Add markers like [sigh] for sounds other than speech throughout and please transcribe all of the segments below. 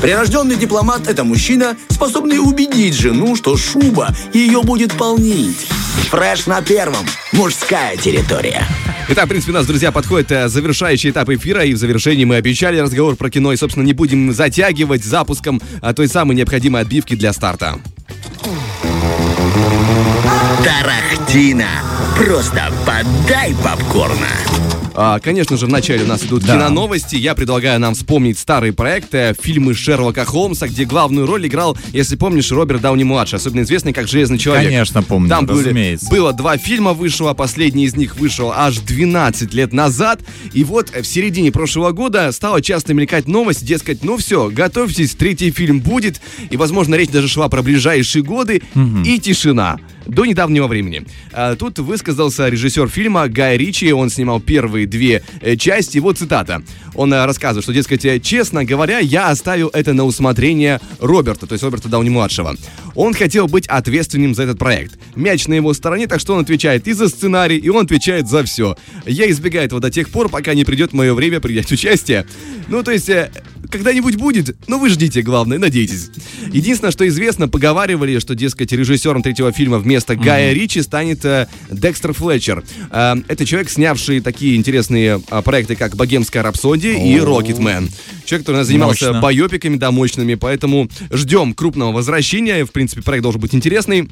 Прирожденный дипломат – это мужчина, способный убедить жену, что шуба ее будет полнить. Фреш на первом. Мужская территория. Итак, в принципе, у нас, друзья, подходит э, завершающий этап эфира, и в завершении мы обещали разговор про кино, и, собственно, не будем затягивать запуском а, той самой необходимой отбивки для старта. Тарахтина. Просто подай попкорна. А, конечно же, вначале у нас идут Да. киноновости. Я предлагаю нам вспомнить старые проекты, фильмы Шерлока Холмса, где главную роль играл, если помнишь, Роберт Дауни-младший, особенно известный как Железный человек. Конечно, помню, Там были- разумеется. было два фильма вышло, а последний из них вышел аж 12 лет назад. И вот в середине прошлого года стала часто мелькать новость, дескать, ну все, готовьтесь, третий фильм будет. И, возможно, речь даже шла про ближайшие годы. И тишина. До недавнего времени. А, Тут высказался режиссер фильма Гай Ричи. Он снимал первые две э, части. Вот цитата. Он э, рассказывает, что, дескать, э, честно говоря, я оставил это на усмотрение Роберта, то есть Роберта Дауни-младшего. Он хотел быть ответственным за этот проект. Мяч на его стороне, так что он отвечает и за сценарий, и он отвечает за все. Я избегаю этого до тех пор, пока не придет мое время принять участие. Ну, то есть, когда-нибудь будет, но вы ждите, главное, надейтесь. Единственное, что известно, поговаривали, что, дескать, режиссером третьего фильма вместо Гая Ричи станет э, Декстер Флетчер. Э, это человек, снявший такие интересные э, проекты, как «Богемская рапсодия» и «Рокетмен». Человек, который занимался Мощно. байопиками, да, мощными, поэтому ждем крупного возвращения. В принципе, проект должен быть интересный.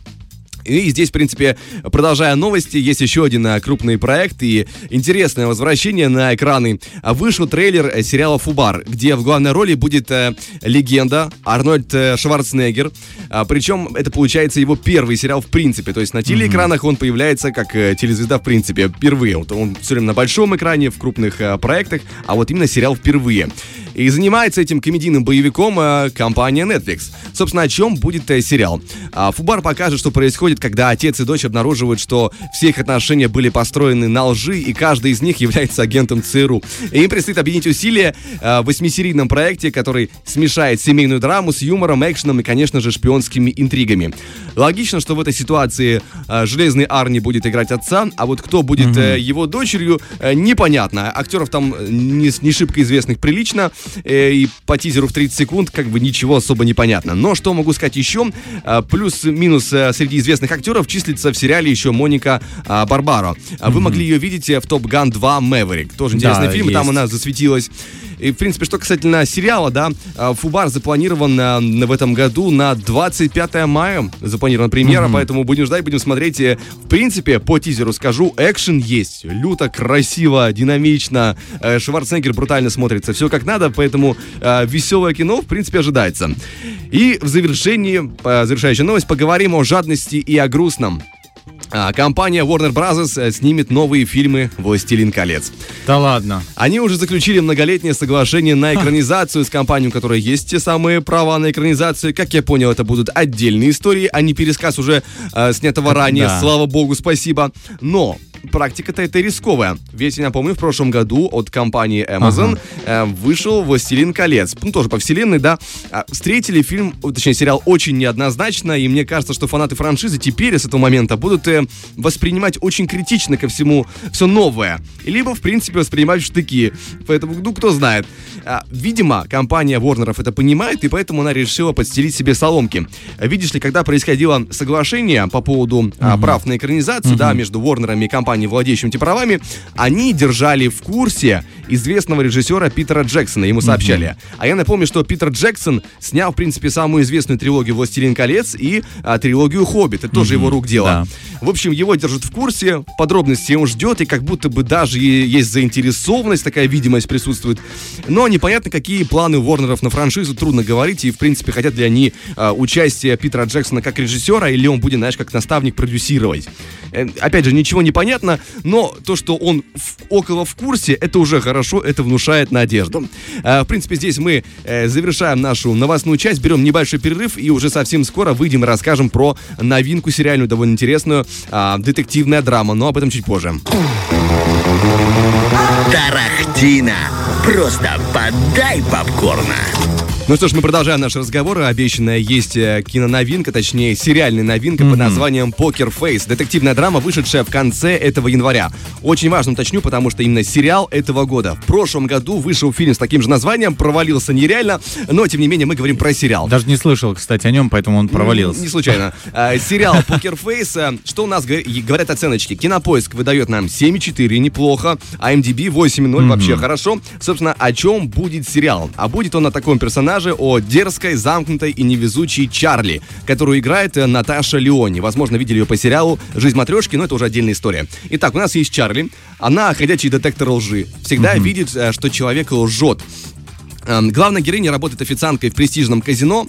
И здесь, в принципе, продолжая новости, есть еще один а, крупный проект и интересное возвращение на экраны. А, Вышел трейлер э, сериала «Фубар», где в главной роли будет э, легенда Арнольд э, Шварценеггер. А, причем это, получается, его первый сериал в принципе. То есть на телеэкранах он появляется как э, телезвезда в принципе впервые. Вот он все время на большом экране, в крупных э, проектах, а вот именно сериал впервые. И занимается этим комедийным боевиком э, компания Netflix. Собственно, о чем будет э, сериал? А, Фубар покажет, что происходит, когда отец и дочь обнаруживают, что все их отношения были построены на лжи, и каждый из них является агентом ЦРУ. И им предстоит объединить усилия э, в восьмисерийном проекте, который смешает семейную драму с юмором, экшеном и, конечно же, шпионскими интригами. Логично, что в этой ситуации э, Железный Арни будет играть отца, а вот кто будет э, его дочерью, э, непонятно. Актеров там не, не шибко известных прилично, э, и по тизеру в 30 секунд как бы ничего особо не понятно. Но что могу сказать еще? Э, Плюс-минус э, среди известных актеров числится в сериале еще Моника э, Барбаро. А Вы могли ее видеть э, в Топ Ган 2 Мэверик. Тоже интересный Да, фильм, и там есть. она засветилась. И, в принципе, что касательно сериала, да, э, Фубар запланирован э, в этом году на 25 мая. Запланирована премьера, поэтому будем ждать, будем смотреть. Э, В принципе, по тизеру скажу, экшен есть. Люто, красиво, динамично. Э, Шварценеггер брутально смотрится. Все как надо, поэтому э, веселое кино, в принципе, ожидается. И в завершении, завершающая новость, поговорим о жадности и о грустном. А, Компания Warner Bros. э, снимет новые фильмы «Властелин колец». Да ладно. Они уже заключили многолетнее соглашение на экранизацию с компанией, у которой есть те самые права на экранизацию. Как я понял, это будут отдельные истории, а не пересказ уже э, снятого ранее. Да. Слава богу, спасибо. Но практика-то это рисковая. Ведь, я напомню, в прошлом году от компании Amazon э, вышел «Властелин колец». Ну, тоже по вселенной, да. А, Встретили фильм, точнее, сериал очень неоднозначно, и мне кажется, что фанаты франшизы теперь с этого момента будут э, воспринимать очень критично ко всему все новое. Либо, в принципе, воспринимать в штыки. Поэтому, ну, кто знает. А, Видимо, компания Warner'ов это понимает, и поэтому она решила подстелить себе соломки. Видишь ли, когда происходило соглашение по поводу а, прав на экранизацию, да, между Warner'ами и компанией, владеющими этими правами, они держали в курсе известного режиссера Питера Джексона, ему сообщали. А я напомню, что Питер Джексон снял, в принципе, самую известную трилогию «Властелин колец» и а, трилогию «Хоббит». Это тоже его рук дело. В общем, его держат в курсе, подробности он ждет, и как будто бы даже есть заинтересованность, такая видимость присутствует. Но непонятно, какие планы Warner'ов на франшизу, трудно говорить, и, в принципе, хотят ли они а, участие Питера Джексона как режиссера, или он будет, знаешь, как наставник продюсировать. Э, Опять же, ничего не понятно, но то, что он в- около в курсе, это уже хорошо, это внушает надежду. А, В принципе, здесь мы э, завершаем нашу новостную часть, берем небольшой перерыв и уже совсем скоро выйдем и расскажем про новинку сериальную, довольно интересную, а, детективная драма, но об этом чуть позже. Тарахтина. Просто подай попкорна. Ну что ж, мы продолжаем наш разговор. Обещанная есть э, киноновинка, точнее, сериальная новинка mm-hmm. под названием «Покер Фейс». Детективная драма, вышедшая в конце этого января. Очень важно уточню, потому что именно сериал этого года. В прошлом году вышел фильм с таким же названием, провалился нереально, но, тем не менее, мы говорим про сериал. Даже не слышал, кстати, о нем, поэтому он провалился. Не, не случайно. [laughs] А, сериал «Покер Фейс». Э, что у нас говорят оценочки? Кинопоиск выдает нам 7,4, неплохо, а MDB 8,0, вообще хорошо. Собственно, о чем будет сериал? А будет он о таком персонаже, персонаже о дерзкой, замкнутой и невезучей Чарли, которую играет э, Наташа Леони. Возможно, видели ее по сериалу «Жизнь матрешки», но это уже отдельная история. Итак, у нас есть Чарли. Она ходячий детектор лжи. Всегда mm-hmm. видит, э, что человек лжет. Эм, главная героиня работает официанткой в престижном казино,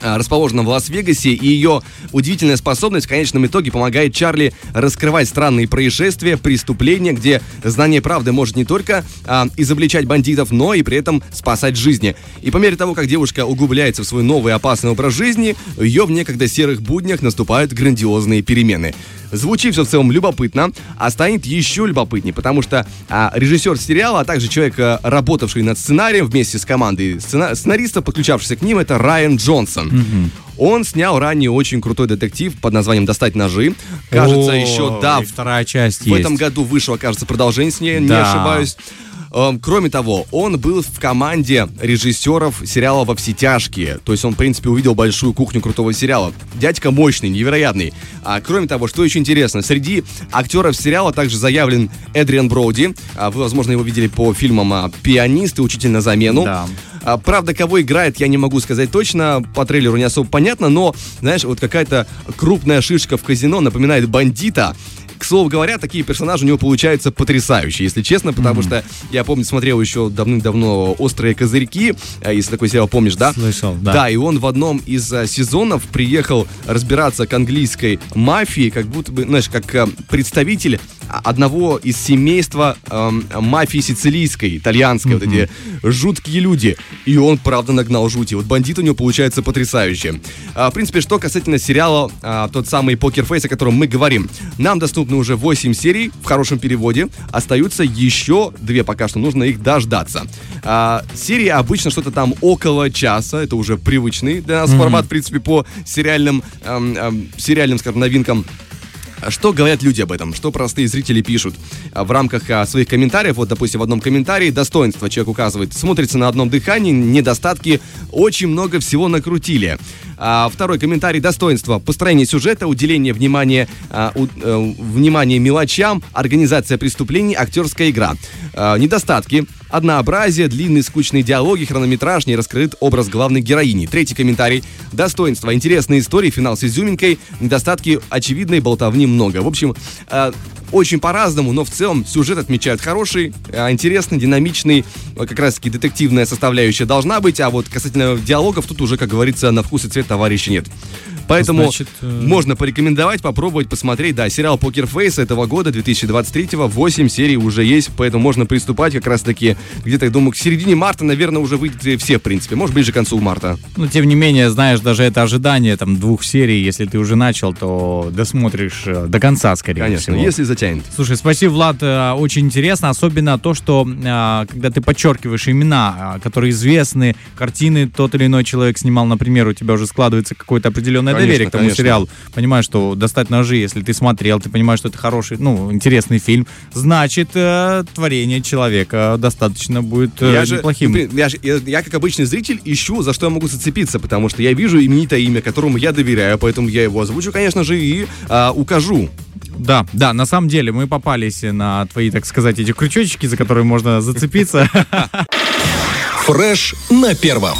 расположена в Лас-Вегасе, и ее удивительная способность в конечном итоге помогает Чарли раскрывать странные происшествия, преступления, где знание правды может не только а, изобличать бандитов, но и при этом спасать жизни. И по мере того, как девушка углубляется в свой новый опасный образ жизни, ее в некогда серых буднях наступают грандиозные перемены. Звучит все в целом любопытно, а станет еще любопытнее, потому что а, режиссер сериала, а также человек, а, работавший над сценарием вместе с командой сцена- сценаристов, подключавшихся к ним, это Райан Джонсон. Mm-hmm. Он снял ранее очень крутой детектив под названием «Достать ножи». Кажется, О, еще да. Вторая часть В есть. этом году вышло, кажется, продолжение с ней, да. не ошибаюсь. Эм, кроме того, он был в команде режиссеров сериала «Во все тяжкие». То есть он, в принципе, увидел большую кухню крутого сериала. Дядька мощный, невероятный. А кроме того, что еще интересно, среди актеров сериала также заявлен Эдриан Броуди. А вы, возможно, его видели по фильмам а, «Пианист» и «Учитель на замену». Да. А, правда, кого играет, я не могу сказать точно, по трейлеру не особо понятно, но, знаешь, вот какая-то крупная шишка в казино напоминает бандита, к слову говоря, такие персонажи у него получаются потрясающие, если честно, потому mm-hmm. что я помню, смотрел еще давным-давно «Острые козырьки», э, если такой сериал помнишь, да? Слышал, да. Да, и он в одном из а, сезонов приехал разбираться к английской мафии, как будто бы, знаешь, как а, представитель одного из семейства э, мафии сицилийской, итальянской, mm-hmm. вот эти жуткие люди. И он, правда, нагнал жути. Вот бандит у него получается потрясающий. А, в принципе, что касательно сериала а, тот самый Покер Фейс, о котором мы говорим. Нам доступны уже 8 серий в хорошем переводе. Остаются еще две пока что, нужно их дождаться. А, серия обычно что-то там около часа, это уже привычный для нас mm-hmm. формат, в принципе, по сериальным, эм, эм, сериальным, скажем, новинкам. Что говорят люди об этом? Что простые зрители пишут а, в рамках а, своих комментариев? Вот, допустим, в одном комментарии достоинство человек указывает. Смотрится на одном дыхании, недостатки, очень много всего накрутили. А, второй комментарий достоинства. Построение сюжета, уделение внимания, а, у, а, внимания мелочам, организация преступлений, актерская игра. А, недостатки. Однообразие, длинные скучные диалоги, хронометраж, не раскрыт образ главной героини. Третий комментарий. Достоинства. Интересные истории, финал с изюминкой. Недостатки очевидной болтовни много. В общем, э, очень по-разному, но в целом сюжет отмечают хороший, э, интересный, динамичный. Как раз таки детективная составляющая должна быть, а вот касательно диалогов тут уже, как говорится, на вкус и цвет товарища нет. Поэтому Значит, э... можно порекомендовать, попробовать, посмотреть. Да, сериал «Покер Фейс» этого года, 2023-го, 8 серий уже есть, поэтому можно приступать как раз-таки где-то, я думаю, к середине марта, наверное, уже выйдет все, в принципе. Может, ближе к концу марта. Но, тем не менее, знаешь, даже это ожидание там двух серий, если ты уже начал, то досмотришь э, до конца, скорее Конечно, всего. если затянет. Слушай, спасибо, Влад, э, очень интересно, особенно то, что когда ты подчеркиваешь имена, которые известны, картины тот или иной человек снимал, например, у тебя уже складывается какое-то определенное доверие к тому конечно. сериалу. Понимаешь, что «Достать ножи», если ты смотрел, ты понимаешь, что это хороший, ну, интересный фильм, значит, творение человека достаточно будет я неплохим. Же, я, я, я, как обычный зритель, ищу, за что я могу зацепиться, потому что я вижу именитое имя, которому я доверяю, поэтому я его озвучу, конечно же, и а, укажу. Да, да, на самом деле мы попались на твои, так сказать, эти крючочки, за которые можно зацепиться. Фреш на первом.